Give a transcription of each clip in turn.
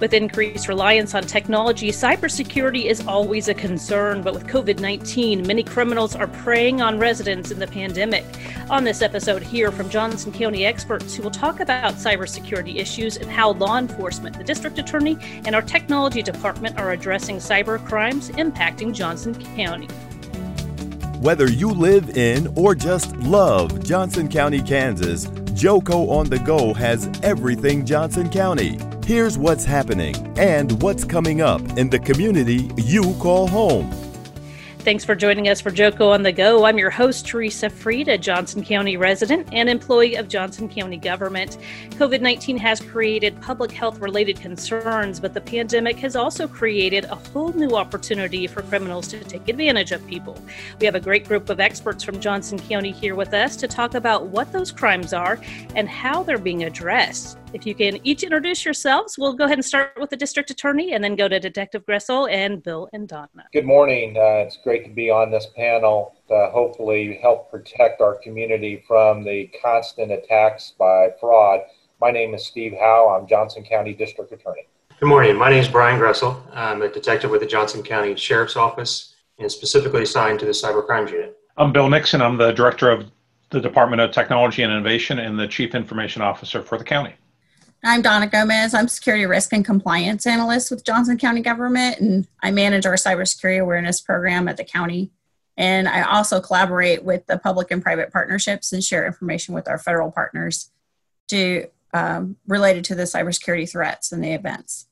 With increased reliance on technology, cybersecurity is always a concern, but with COVID 19, many criminals are preying on residents in the pandemic. On this episode, hear from Johnson County experts who will talk about cybersecurity issues and how law enforcement, the district attorney, and our technology department are addressing cyber crimes impacting Johnson County. Whether you live in or just love Johnson County, Kansas, Joco on the Go has everything Johnson County. Here's what's happening and what's coming up in the community you call home. Thanks for joining us for Joco on the Go. I'm your host, Theresa Freed, a Johnson County resident and employee of Johnson County government. COVID 19 has created public health related concerns, but the pandemic has also created a whole new opportunity for criminals to take advantage of people. We have a great group of experts from Johnson County here with us to talk about what those crimes are and how they're being addressed. If you can each introduce yourselves, we'll go ahead and start with the district attorney and then go to Detective Gressel and Bill and Donna. Good morning. Uh, it's great to be on this panel to hopefully help protect our community from the constant attacks by fraud. My name is Steve Howe. I'm Johnson County District Attorney. Good morning. My name is Brian Gressel. I'm a detective with the Johnson County Sheriff's Office and specifically assigned to the Cyber Crimes Unit. I'm Bill Nixon. I'm the Director of the Department of Technology and Innovation and the Chief Information Officer for the county. I'm Donna Gomez. I'm Security Risk and Compliance Analyst with Johnson County Government, and I manage our cybersecurity awareness program at the county. And I also collaborate with the public and private partnerships and share information with our federal partners to um, related to the cybersecurity threats and the events.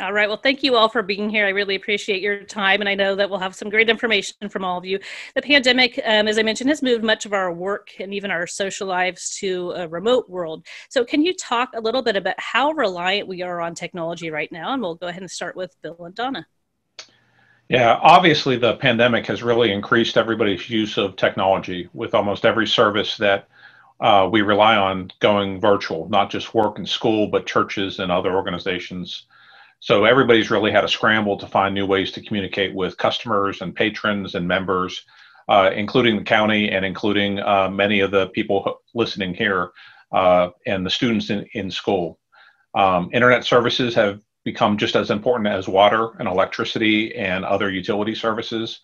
All right. Well, thank you all for being here. I really appreciate your time, and I know that we'll have some great information from all of you. The pandemic, um, as I mentioned, has moved much of our work and even our social lives to a remote world. So, can you talk a little bit about how reliant we are on technology right now? And we'll go ahead and start with Bill and Donna. Yeah, obviously, the pandemic has really increased everybody's use of technology with almost every service that uh, we rely on going virtual, not just work and school, but churches and other organizations so everybody's really had a scramble to find new ways to communicate with customers and patrons and members, uh, including the county and including uh, many of the people listening here uh, and the students in, in school. Um, internet services have become just as important as water and electricity and other utility services.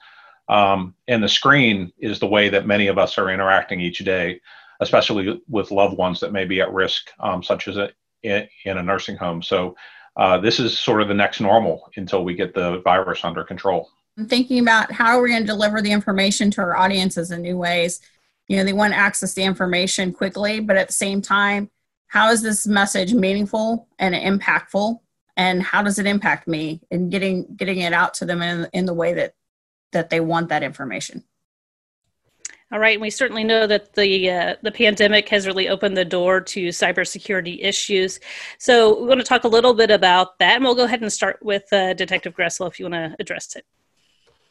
Um, and the screen is the way that many of us are interacting each day, especially with loved ones that may be at risk, um, such as a, in, in a nursing home. So uh, this is sort of the next normal until we get the virus under control. I'm thinking about how are we going to deliver the information to our audiences in new ways. You know, they want to access the information quickly, but at the same time, how is this message meaningful and impactful? And how does it impact me in getting getting it out to them in, in the way that that they want that information? All right, and we certainly know that the uh, the pandemic has really opened the door to cybersecurity issues. So we want to talk a little bit about that, and we'll go ahead and start with uh, Detective Gressel if you want to address it.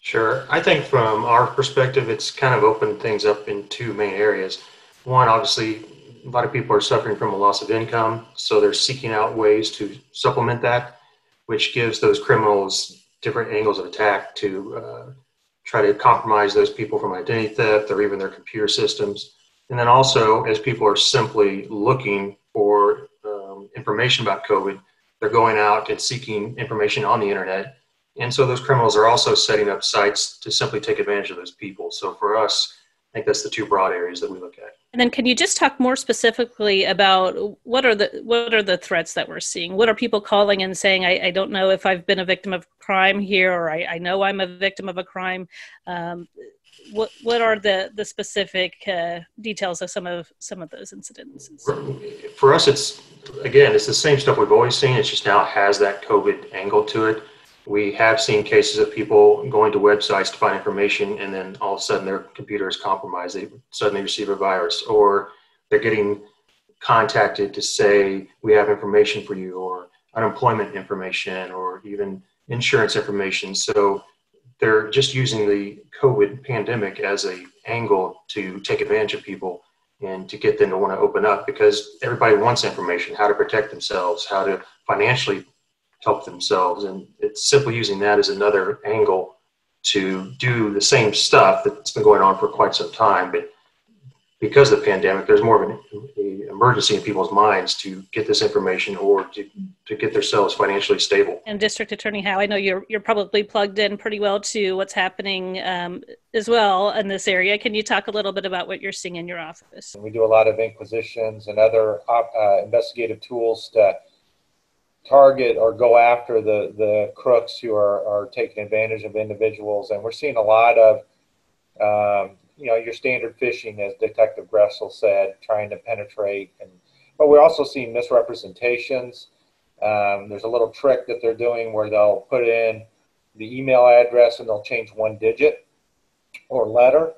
Sure. I think from our perspective, it's kind of opened things up in two main areas. One, obviously, a lot of people are suffering from a loss of income, so they're seeking out ways to supplement that, which gives those criminals different angles of attack to uh, try to compromise those people from identity theft or even their computer systems. And then also, as people are simply looking for um, information about COVID, they're going out and seeking information on the internet. And so those criminals are also setting up sites to simply take advantage of those people. So for us, I think that's the two broad areas that we look at. And then, can you just talk more specifically about what are the what are the threats that we're seeing? What are people calling and saying? I, I don't know if I've been a victim of crime here, or I, I know I'm a victim of a crime. Um, what what are the the specific uh, details of some of some of those incidents? For us, it's again, it's the same stuff we've always seen. It just now has that COVID angle to it we have seen cases of people going to websites to find information and then all of a sudden their computer is compromised. They suddenly receive a virus or they're getting contacted to say, we have information for you or unemployment information or even insurance information. So they're just using the COVID pandemic as a angle to take advantage of people and to get them to want to open up because everybody wants information, how to protect themselves, how to financially help themselves. And it's simply using that as another angle to do the same stuff that's been going on for quite some time, but because of the pandemic, there's more of an, an, emergency in people's minds to get this information or to, to get themselves financially stable. And District Attorney Howe, I know you're you're probably plugged in pretty well to what's happening um, as well in this area. Can you talk a little bit about what you're seeing in your office? We do a lot of inquisitions and other uh, investigative tools to target or go after the the crooks who are, are taking advantage of individuals, and we're seeing a lot of um, you know, your standard phishing, as Detective Gressel said, trying to penetrate. And but we're also seeing misrepresentations. Um, there's a little trick that they're doing where they'll put in the email address and they'll change one digit or letter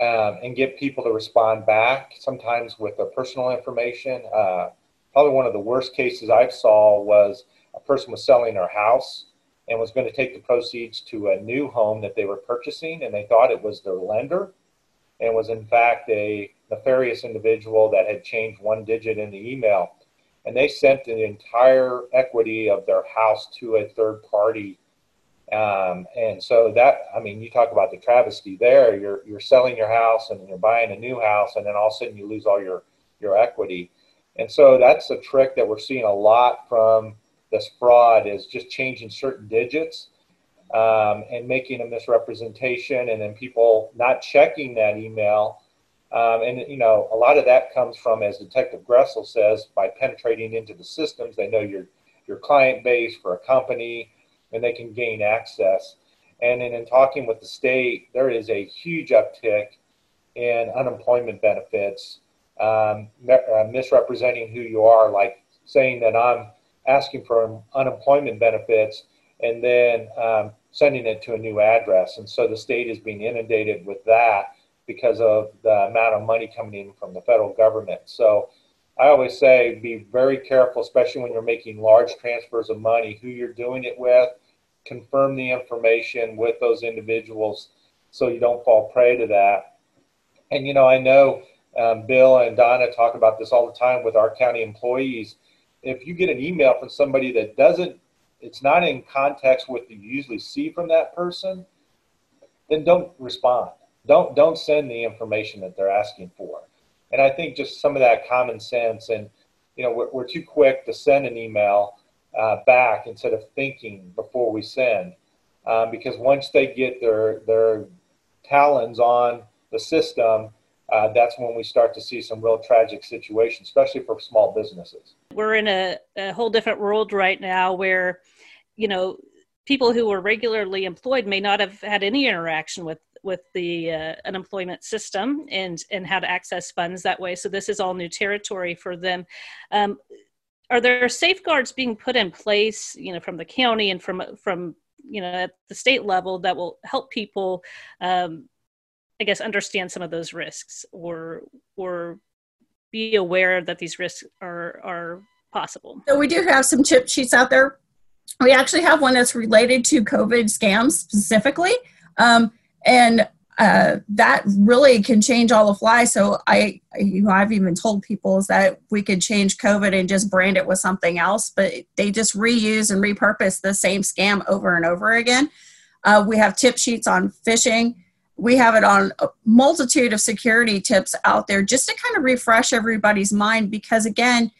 um, and get people to respond back. Sometimes with the personal information. Uh, probably one of the worst cases I saw was a person was selling their house and was going to take the proceeds to a new home that they were purchasing, and they thought it was their lender and was in fact a nefarious individual that had changed one digit in the email. And they sent the entire equity of their house to a third party. Um, and so that, I mean, you talk about the travesty there. You're, you're selling your house and you're buying a new house, and then all of a sudden you lose all your, your equity. And so that's a trick that we're seeing a lot from this fraud is just changing certain digits um, and making a misrepresentation, and then people not checking that email. Um, and you know, a lot of that comes from, as Detective Gressel says, by penetrating into the systems. They know your your client base for a company, and they can gain access. And then in talking with the state, there is a huge uptick in unemployment benefits, um, uh, misrepresenting who you are, like saying that I'm asking for unemployment benefits and then um, sending it to a new address. And so the state is being inundated with that because of the amount of money coming in from the federal government. So I always say be very careful, especially when you're making large transfers of money, who you're doing it with, confirm the information with those individuals so you don't fall prey to that. And, you know, I know um, Bill and Donna talk about this all the time with our county employees. If you get an email from somebody that doesn't it's not in context with you usually see from that person, then don't respond. Don't don't send the information that they're asking for. And I think just some of that common sense and you know we're, we're too quick to send an email uh, back instead of thinking before we send, um, because once they get their their talons on the system, uh, that's when we start to see some real tragic situations, especially for small businesses. We're in a, a whole different world right now where you know people who were regularly employed may not have had any interaction with with the uh, unemployment system and and how to access funds that way so this is all new territory for them um, are there safeguards being put in place you know from the county and from from you know at the state level that will help people um, i guess understand some of those risks or or be aware that these risks are are possible so we do have some tip sheets out there we actually have one that's related to COVID scams specifically. Um, and uh, that really can change all the fly. So I, you know, I've even told people is that we could change COVID and just brand it with something else, but they just reuse and repurpose the same scam over and over again. Uh, we have tip sheets on phishing. We have it on a multitude of security tips out there just to kind of refresh everybody's mind because again,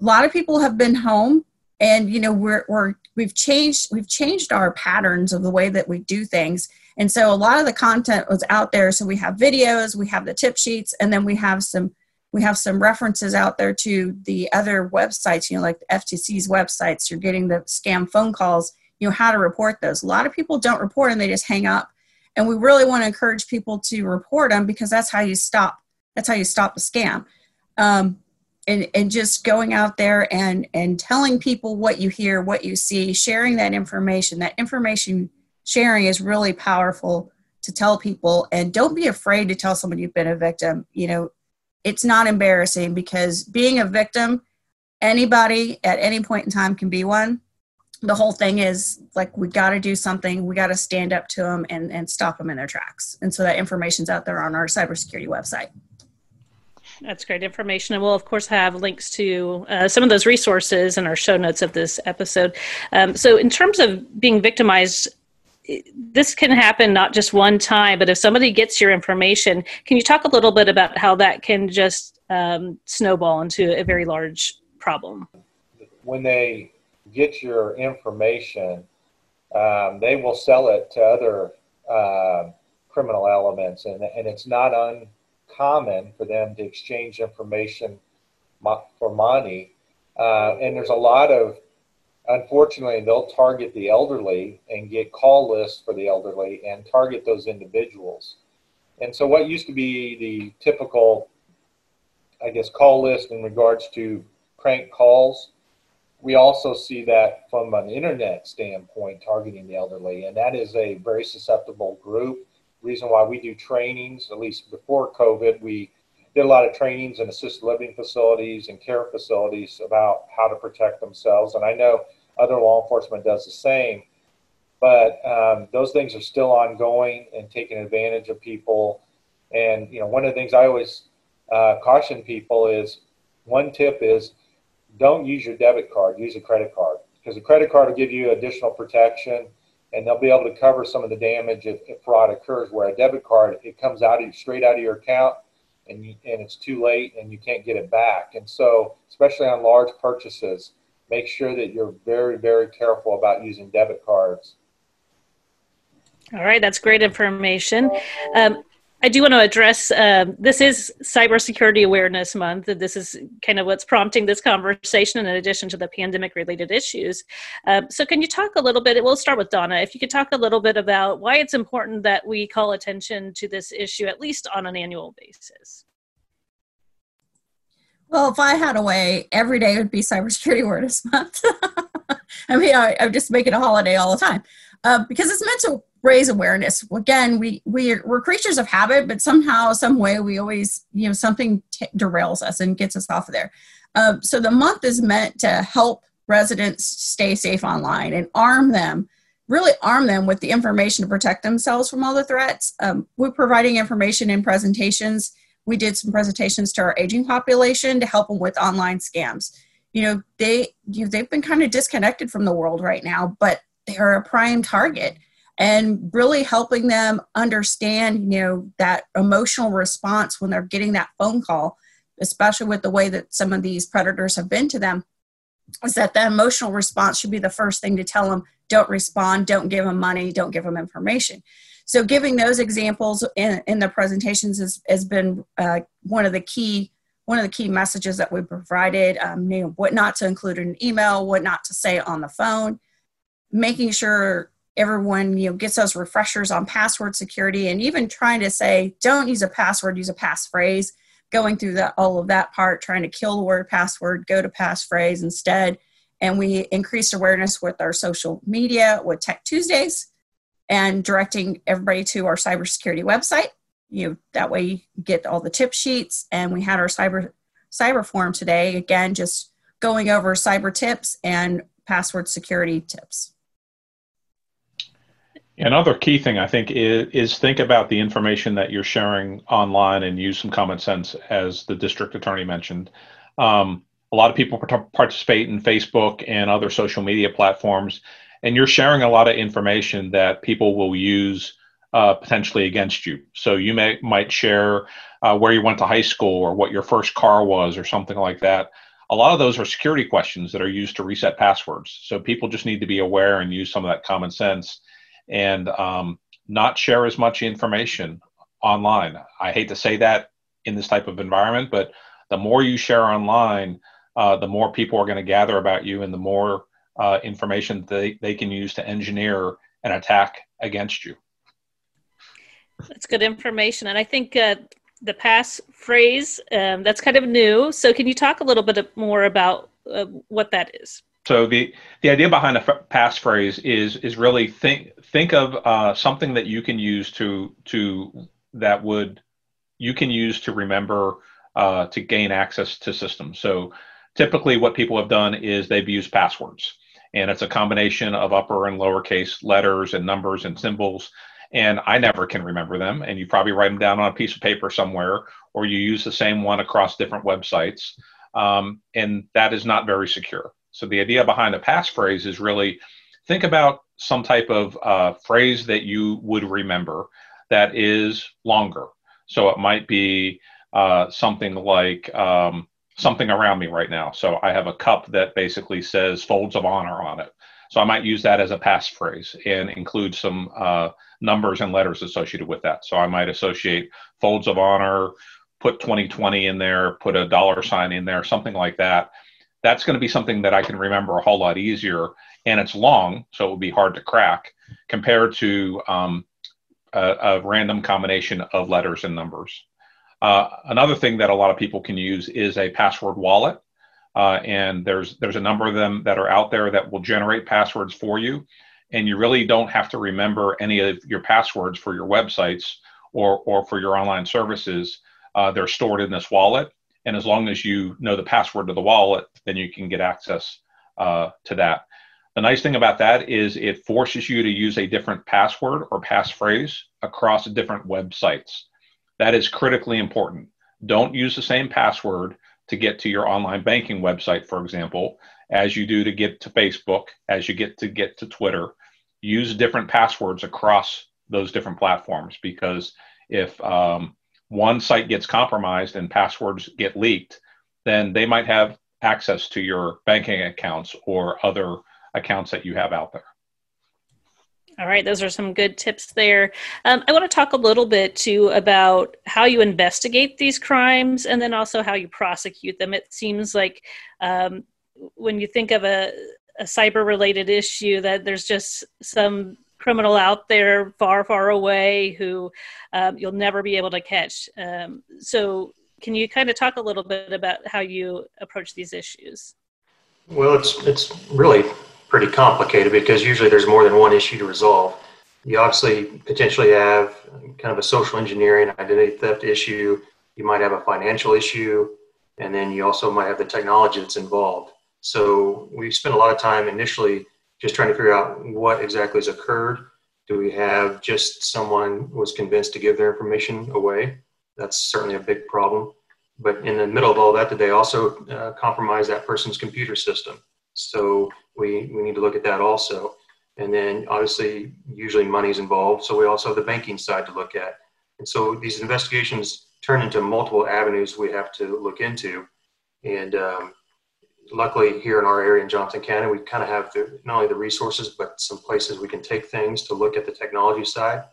a lot of people have been home and you know we're, we're we've changed we've changed our patterns of the way that we do things. And so a lot of the content was out there. So we have videos we have the tip sheets and then we have some we have some references out there to the other websites you know like the ftc's websites. You're getting the scam phone calls. You know how to report those. A lot of people don't report and they just hang up and we really want to encourage people to report them because that's how you stop that's how you stop the scam. Um, and, and just going out there and and telling people what you hear what you see sharing that information. That information sharing is really powerful to tell people. And don't be afraid to tell someone you've been a victim. You know it's not embarrassing because being a victim anybody at any point in time can be one the whole thing is like we got to do something we got to stand up to them and, and stop them in their tracks and so that information's out there on our cybersecurity website that's great information. And we'll, of course, have links to uh, some of those resources in our show notes of this episode. Um, so, in terms of being victimized, this can happen not just one time, but if somebody gets your information, can you talk a little bit about how that can just um, snowball into a very large problem? When they get your information, um, they will sell it to other uh, criminal elements, and, and it's not uncommon for them to exchange information for money. Uh, and there's a lot of unfortunately, they'll target the elderly and get call lists for the elderly and target those individuals. And so, what used to be the typical, I guess, call list in regards to prank calls, we also see that from an internet standpoint targeting the elderly. And that is a very susceptible group. Reason why we do trainings, at least before COVID, we did a lot of trainings in assisted living facilities and care facilities about how to protect themselves. And I know other law enforcement does the same. But um, those things are still ongoing and taking advantage of people. And you know, one of the things I always uh, caution people is one tip is don't use your debit card, use a credit card because a credit card will give you additional protection and they'll be able to cover some of the damage if, if fraud occurs. Where a debit card, it comes out of, straight out of your account and you, and it's too late and you can't get it back. And so, especially on large purchases, make sure that you're very, very careful about using debit cards. All right, that's great information. Um, I do want to address um, this is Cybersecurity Awareness Month. This is kind of what's prompting this conversation, in addition to the pandemic related issues. Um, so, can you talk a little bit? We'll start with Donna. If you could talk a little bit about why it's important that we call attention to this issue, at least on an annual basis. Well, if I had a way, every day would be Cybersecurity Awareness Month. I mean, I, I just make it a holiday all the time uh, because it's meant to raise awareness. Again, we we are, we're creatures of habit, but somehow, some way, we always you know something t- derails us and gets us off of there. Um, so the month is meant to help residents stay safe online and arm them really arm them with the information to protect themselves from all the threats. Um, we're providing information in presentations we did some presentations to our aging population to help them with online scams. You know, they you they've been kind of disconnected from the world right now, but they're a prime target and really helping them understand, you know, that emotional response when they're getting that phone call, especially with the way that some of these predators have been to them, is that the emotional response should be the first thing to tell them don't respond, don't give them money, don't give them information. So giving those examples in, in the presentations has, has been uh, one of the key one of the key messages that we provided. Um, you know, what not to include in an email, what not to say on the phone, making sure everyone you know gets those refreshers on password security, and even trying to say don't use a password, use a passphrase. Going through that all of that part, trying to kill the word password, go to passphrase instead. And we increased awareness with our social media with Tech Tuesdays and directing everybody to our cybersecurity website. You know, that way you get all the tip sheets. And we had our cyber cyber forum today. Again, just going over cyber tips and password security tips. Another key thing I think is, is, think about the information that you're sharing online and use some common sense, as the district attorney mentioned. Um, a lot of people participate in Facebook and other social media platforms and you're sharing a lot of information that people will use uh, potentially against you. So you may might share uh, where you went to high school or what your first car was or something like that. A lot of those are security questions that are used to reset passwords. So people just need to be aware and use some of that common sense and um, not share as much information online. I hate to say that in this type of environment, but the more you share online, uh, the more people are going to gather about you and the more uh, information they, they can use to engineer an attack against you. That's good information. And I think uh, the pass phrase, um, that's kind of new. So can you talk a little bit more about uh, what that is? So the, the idea behind a f- passphrase is is really think think of uh, something that you can use to to that would you can use to remember uh, to gain access to systems. So typically, what people have done is they've used passwords. And it's a combination of upper and lowercase letters and numbers and symbols. And i never can remember them. And you probably write them down on a piece of paper somewhere or you use the same one across different websites. Um, and that is not very secure so the idea behind a passphrase is really think about some type of uh, phrase that you would remember that is longer. So it might be uh, something like um, something around me right now. So I have a cup that basically says folds of honor on it. So I might use that as a passphrase and include some uh, numbers and letters associated with that. So I might associate folds of honor, put 2020 in there, put a dollar sign in there, something like that. That's going to be something that I can remember a whole lot easier. And it's long, so it will be hard to crack compared to um, a, a, random combination of letters and numbers. Uh, another thing that a lot of people can use is a password wallet. Uh, and there's there's a number of them that are out there that will generate passwords for you and you really don't have to remember any of your passwords for your websites or or for your online services uh, they're stored in this wallet and as long as you know the password to the wallet then you can get access uh, to that. The nice thing about that is it forces you to use a different password or passphrase across different websites. That is critically important. Don't use the same password to get to your online banking website, for example, as you do to get to Facebook, as you get to get to Twitter. Use different passwords across those different platforms because if um, one site gets compromised and passwords get leaked, then they might have access to your banking accounts or other accounts that you have out there. All right, those are some good tips there. Um, I want to talk a little bit too about how you investigate these crimes and then also how you prosecute them. It seems like um, when you think of a, a cyber related issue, that there's just some criminal out there far, far away who um, you'll never be able to catch. Um, so, can you kind of talk a little bit about how you approach these issues? Well, it's it's really pretty complicated because usually there's more than one issue to resolve. You obviously potentially have kind of a social engineering identity theft issue. You might have a financial issue, and then you also might have the technology that's involved. So we spent a lot of time initially just trying to figure out what exactly has occurred. Do we have just someone was convinced to give their information away? That's certainly a big problem. But in the middle of all that, did they also uh, compromise that person's computer system? So we, we need to look at that also. And then obviously, usually money's involved. So we also have the banking side to look at. And so these investigations turn into multiple avenues we have to look into. And um, luckily, here in our area in Johnson County, we kind of have the, not only the resources, but some places we can take things to look at the technology side.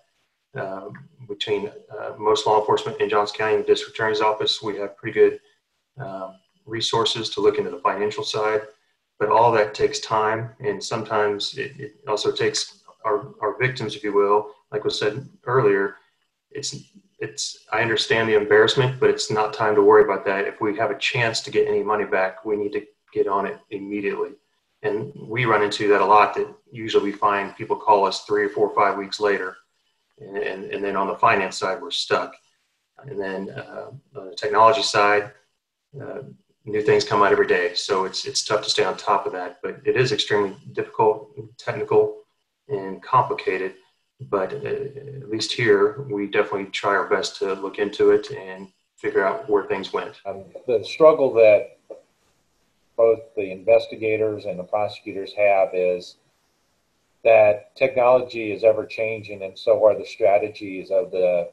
Um, between uh, most law enforcement in Johnson County and the district attorney's office, we have pretty good um, resources to look into the financial side. But all that takes time and sometimes it, it, also takes our, our victims if you will. Like was said earlier it's it's i understand the embarrassment but it's not time to worry about that. If we have a chance to get any money back we need to get on it immediately and we run into that a lot that usually we find people call us three or four or five weeks later and, and, and then on the finance side we're stuck and then uh, on the technology side uh, new things come out every day. So it's it's tough to stay on top of that, but it is extremely difficult, technical, and complicated. But uh, at least here, we definitely try our best to look into it and figure out where things went. Um, the struggle that both the investigators and the prosecutors have is that technology is ever changing, and so are the strategies of the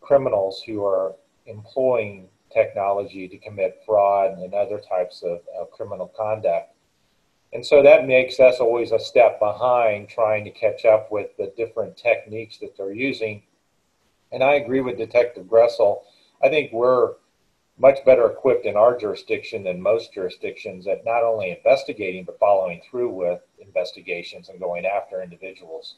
criminals who are employing technology to commit fraud and other types of, of criminal conduct. And so that makes us always a step behind trying to catch up with the different techniques that they're using. And I agree with Detective Gressel. I think we're much better equipped in our jurisdiction than most jurisdictions at not only investigating but following through with investigations and going after individuals.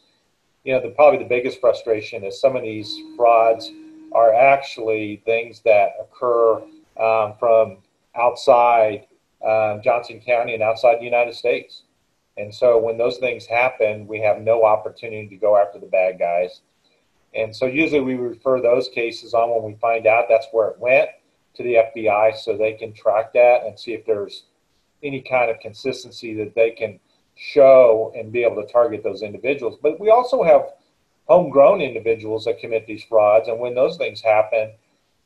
You know, the, probably the biggest frustration is some of these frauds are actually things that occur um, from outside um, Johnson County and outside the United States. And so when those things happen, we have no opportunity to go after the bad guys. And so usually we refer those cases on when we find out that's where it went to the FBI so they can track that and see if there's any kind of consistency that they can show and be able to target those individuals. But we also have homegrown individuals that commit these frauds. And when those things happen,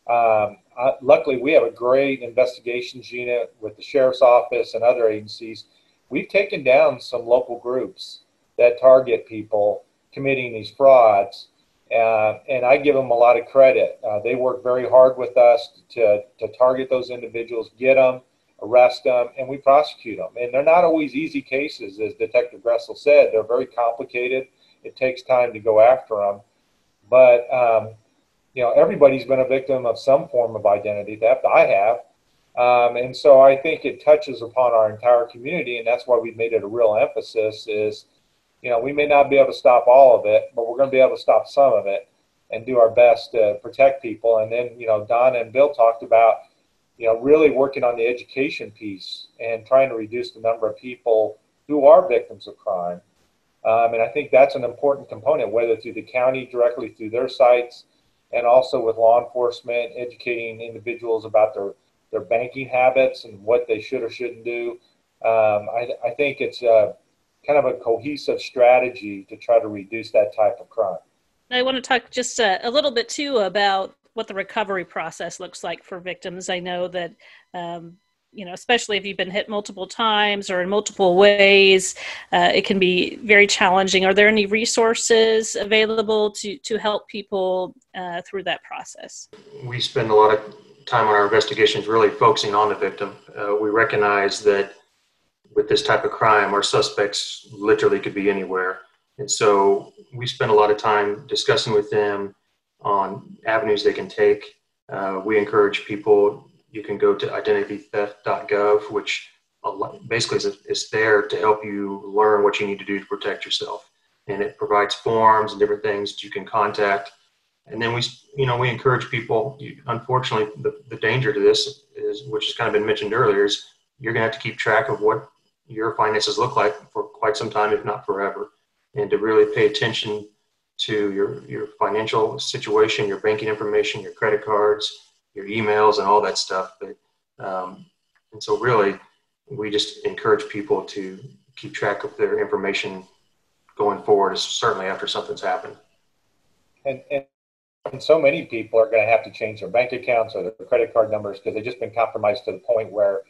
um, luckily we have a great investigations unit with the sheriff's office and other agencies. We've taken down some local groups that target people committing these frauds. Uh, and I give them a lot of credit. Uh, they work very hard with us to, to target those individuals, get them, arrest them, and we prosecute them. And they're not always easy cases, as Detective Gressel said. They're very complicated. It takes time to go after them. But, um, you know, everybody's been a victim of some form of identity theft. I have. Um, and so I think it touches upon our entire community, and that's why we've made it a real emphasis is – you know, we may not be able to stop all of it, but we're going to be able to stop some of it and do our best to protect people. And then, you know, Don and Bill talked about, you know, really working on the education piece and trying to reduce the number of people who are victims of crime. Um, and I think that's an important component, whether through the county directly through their sites and also with law enforcement, educating individuals about their, their banking habits and what they should or shouldn't do. Um, I, I think it's, uh, kind of a cohesive strategy to try to reduce that type of crime. I want to talk just a, a little bit too about what the recovery process looks like for victims. I know that, um, you know, especially if you've been hit multiple times or in multiple ways, uh, it can be very challenging. Are there any resources available to, to help people uh, through that process? We spend a lot of time on our investigations really focusing on the victim. Uh, we recognize that with this type of crime, our suspects literally could be anywhere. And so we spend a lot of time discussing with them on avenues they can take. Uh, we encourage people, you can go to identitytheft.gov, which basically is, is there to help you learn what you need to do to protect yourself. And it provides forms and different things that you can contact. And then we, you know, we encourage people. You, unfortunately, the, the danger to this is, which has kind of been mentioned earlier, is you're going to have to keep track of what your finances look like for quite some time, if not forever, and to really pay attention to your, your financial situation, your banking information, your credit cards, your emails, and all that stuff. But, um, and so, really, we just encourage people to keep track of their information going forward, certainly after something's happened. And, and, and so many people are going to have to change their bank accounts or their credit card numbers because they've just been compromised to the point where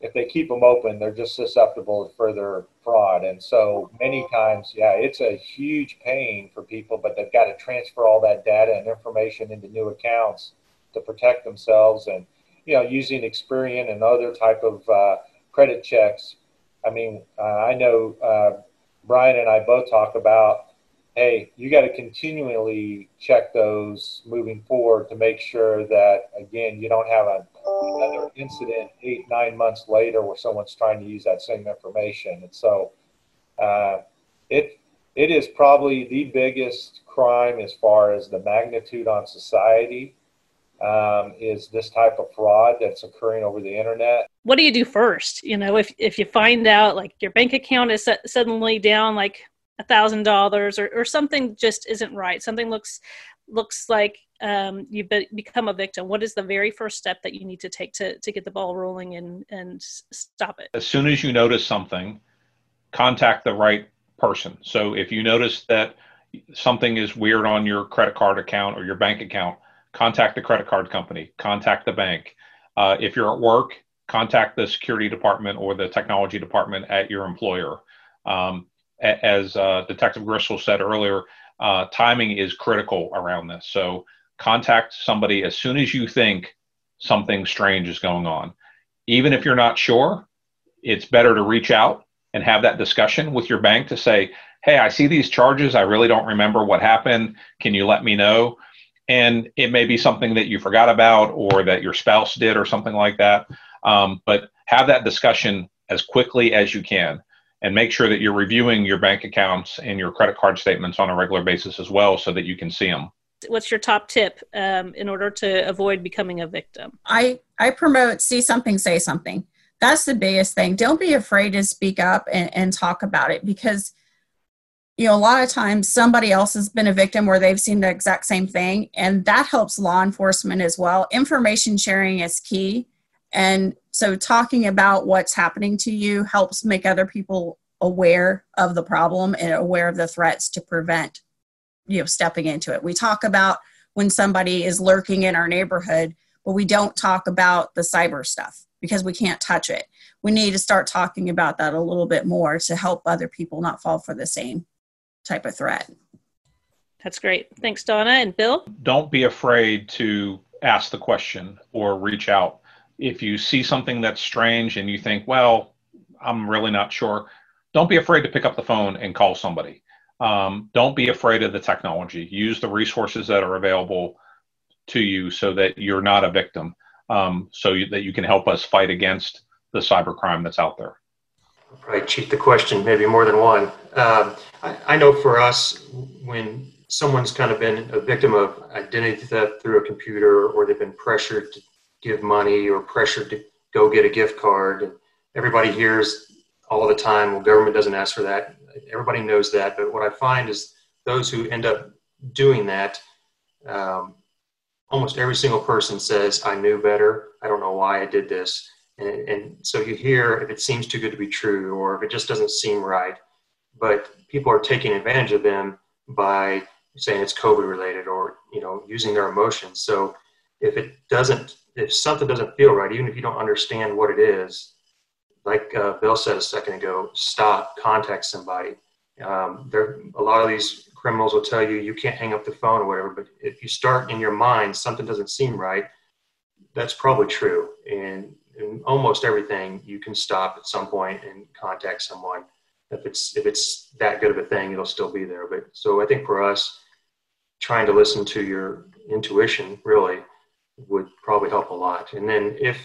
if they keep them open, they're just susceptible to further fraud. And so many times, yeah, it's a huge pain for people, but they've got to transfer all that data and information into new accounts to protect themselves. And you know, using Experian and other type of uh, credit checks. I mean, uh, I know uh, Brian and I both talk about hey, you got to continually check those moving forward to make sure that, again, you don't have a, another incident eight, nine months later where someone's trying to use that same information. And so uh, it, it is probably the biggest crime as far as the magnitude on society um, is this type of fraud that's occurring over the internet. What do you do first? You know, if, if you find out like your bank account is suddenly down like a thousand dollars or something just isn't right. Something looks looks like um, you've be- become a victim. What is the very first step that you need to take to, to get the ball rolling and and stop it? As soon as you notice something contact the right person. So if you notice that something is weird on your credit card account or your bank account contact the credit card company contact the bank. Uh, if you're at work contact the security department or the technology department at your employer. Um, as uh, Detective Gressel said earlier, uh, timing is critical around this. So contact somebody as soon as you think something strange is going on. Even if you're not sure, it's better to reach out and have that discussion with your bank to say, hey, I see these charges. I really don't remember what happened. Can you let me know? And it may be something that you forgot about or that your spouse did or something like that. Um, but have that discussion as quickly as you can and make sure that you're reviewing your bank accounts and your credit card statements on a regular basis as well so that you can see them what's your top tip um, in order to avoid becoming a victim? I i promote see something say something. That's the biggest thing. Don't be afraid to speak up and, and talk about it because you know a lot of times somebody else has been a victim where they've seen the exact same thing and that helps law enforcement as well. Information sharing is key and so talking about what's happening to you helps make other people aware of the problem and aware of the threats to prevent you know stepping into it. We talk about when somebody is lurking in our neighborhood, but we don't talk about the cyber stuff because we can't touch it. we need to start talking about that a little bit more to help other people not fall for the same type of threat. That's great. Thanks, Donna. And Bill? Don't be afraid to ask the question or reach out. If you see something that's strange and you think, well, I'm really not sure, don't be afraid to pick up the phone and call somebody. Um, don't be afraid of the technology. Use the resources that are available to you so that you're not a victim, um, so you, that you can help us fight against the cybercrime that's out there. Right, cheat the question, maybe more than one. Um, I, I know for us, when someone's kind of been a victim of identity theft through a computer, or they've been pressured to give money or pressured to go get a gift card, and everybody hears all the time, well, government doesn't ask for that. Everybody knows that. But what I find is those who end up doing that, um, almost every single person says, I knew better. I don't know why I did this. And, and so you hear if it seems too good to be true or if it just doesn't seem right. But people are taking advantage of them by saying it's COVID related or, you know, using their emotions. So if it doesn't, if something doesn't feel right, even if you don't understand what it is, like uh, Bill said a second ago, stop, contact somebody. Um, there, a lot of these criminals will tell you you can't hang up the phone or whatever, but if you start in your mind something doesn't seem right, that's probably true. And in almost everything, you can stop at some point and contact someone. If it's if it's that good of a thing, it'll still be there. But so I think for us, trying to listen to your intuition really would probably help a lot. And then if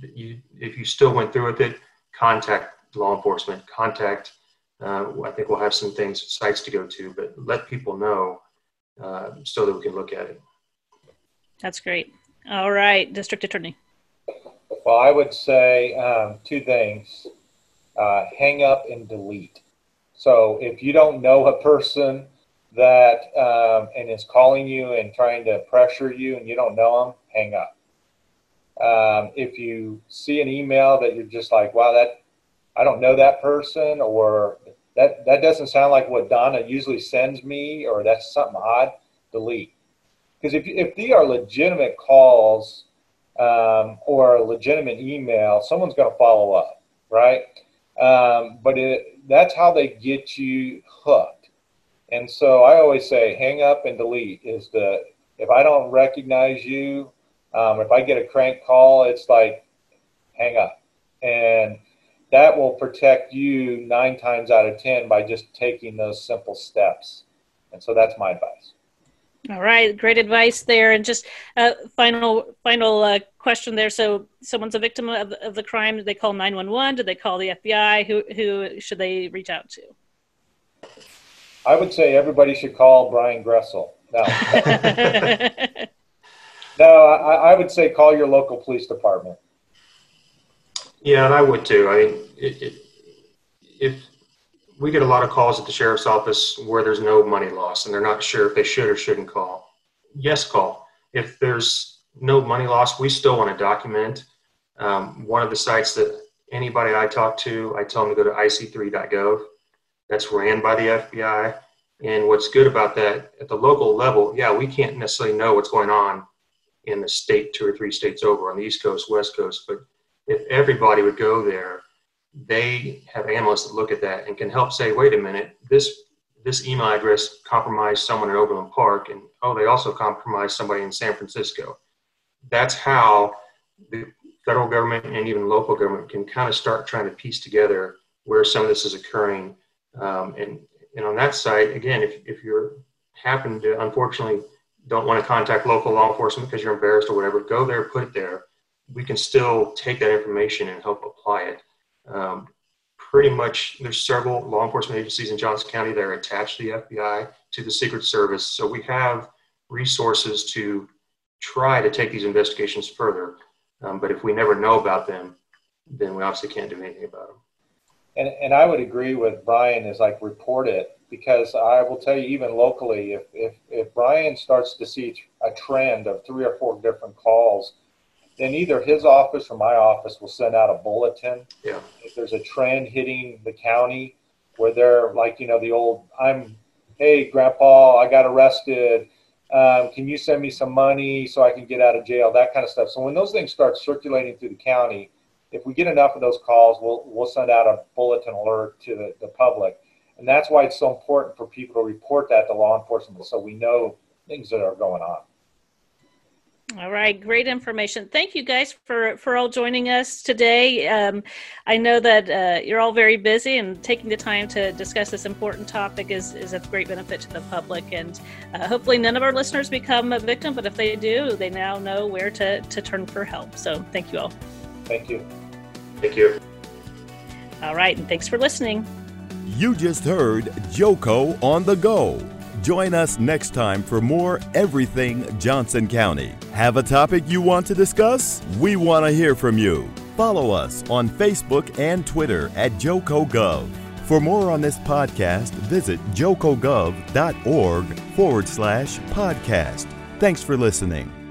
you if you still went through with it, contact law enforcement, contact. Uh, I think we'll have some things, sites to go to, but let people know uh, so that we can look at it. That's great. All right, District Attorney. Well, I would say um, two things uh, hang up and delete. So if you don't know a person that um, and is calling you and trying to pressure you and you don't know them, hang up. Um, if you see an email that you're just like, wow, that I don't know that person, or that that doesn't sound like what Donna usually sends me, or that's something odd, delete. Because if if they are legitimate calls um, or a legitimate email, someone's going to follow up, right? Um, but it, that's how they get you hooked. And so I always say, hang up and delete is the if I don't recognize you um, if I get a crank call, it's like hang up. And that will protect you nine times out of 10 by just taking those simple steps. And so that's my advice. All right, great advice there. And just uh, final final uh, question there. So, someone's a victim of, of the crime. Do they call nine one one? Do they call the FBI? Who who should they reach out to? I would say everybody should call Brian Gressel. No. No, I, I, would say call your local police department. Yeah, and I would too. I mean, it, it, if we get a lot of calls at the sheriff's office where there's no money loss and they're not sure if they should or shouldn't call, yes, call. If there's no money loss, we still want to document. Um, one of the sites that anybody I talk to, I tell them to go to ic3.gov. That's ran by the FBI. And what's good about that at the local level, yeah, we can't necessarily know what's going on in the state two or three states over on the East Coast, West Coast. But if everybody would go there, they have analysts that look at that and can help say, wait a minute, this this email address compromised someone in Overland Park, and oh, they also compromised somebody in San Francisco. That's how the federal government and even local government can kind of start trying to piece together where some of this is occurring. Um, and, and on that side, again, if, if you're happen to unfortunately don't want to contact local law enforcement because you're embarrassed or whatever, go there, put it there. We can still take that information and help apply it. Um, pretty much, there's several law enforcement agencies in Johnson County that are attached to the FBI, to the Secret Service. So we have resources to try to take these investigations further. Um, but if we never know about them, then we obviously can't do anything about them. And, and I would agree with Brian is like report it because I will tell you, even locally, if, if, if Brian starts to see a trend of three or four different calls, then either his office or my office will send out a bulletin. Yeah. If there's a trend hitting the county where they're like, you know, the old, I'm, hey, Grandpa, I got arrested. Um, can you send me some money so I can get out of jail? That kind of stuff. So when those things start circulating through the county, if we get enough of those calls, we'll, we'll send out a bulletin alert to the, the public. And that's why it's so important for people to report that to law enforcement so we know things that are going on. All right, great information. Thank you guys for for all joining us today. Um, I know that uh, you're all very busy, and taking the time to discuss this important topic is is a great benefit to the public. And uh, hopefully, none of our listeners become a victim, but if they do, they now know where to to turn for help. So, thank you all. Thank you. Thank you. All right, and thanks for listening. You just heard Joco on the go. Join us next time for more Everything Johnson County. Have a topic you want to discuss? We want to hear from you. Follow us on Facebook and Twitter at JocoGov. For more on this podcast, visit jocogov.org forward slash podcast. Thanks for listening.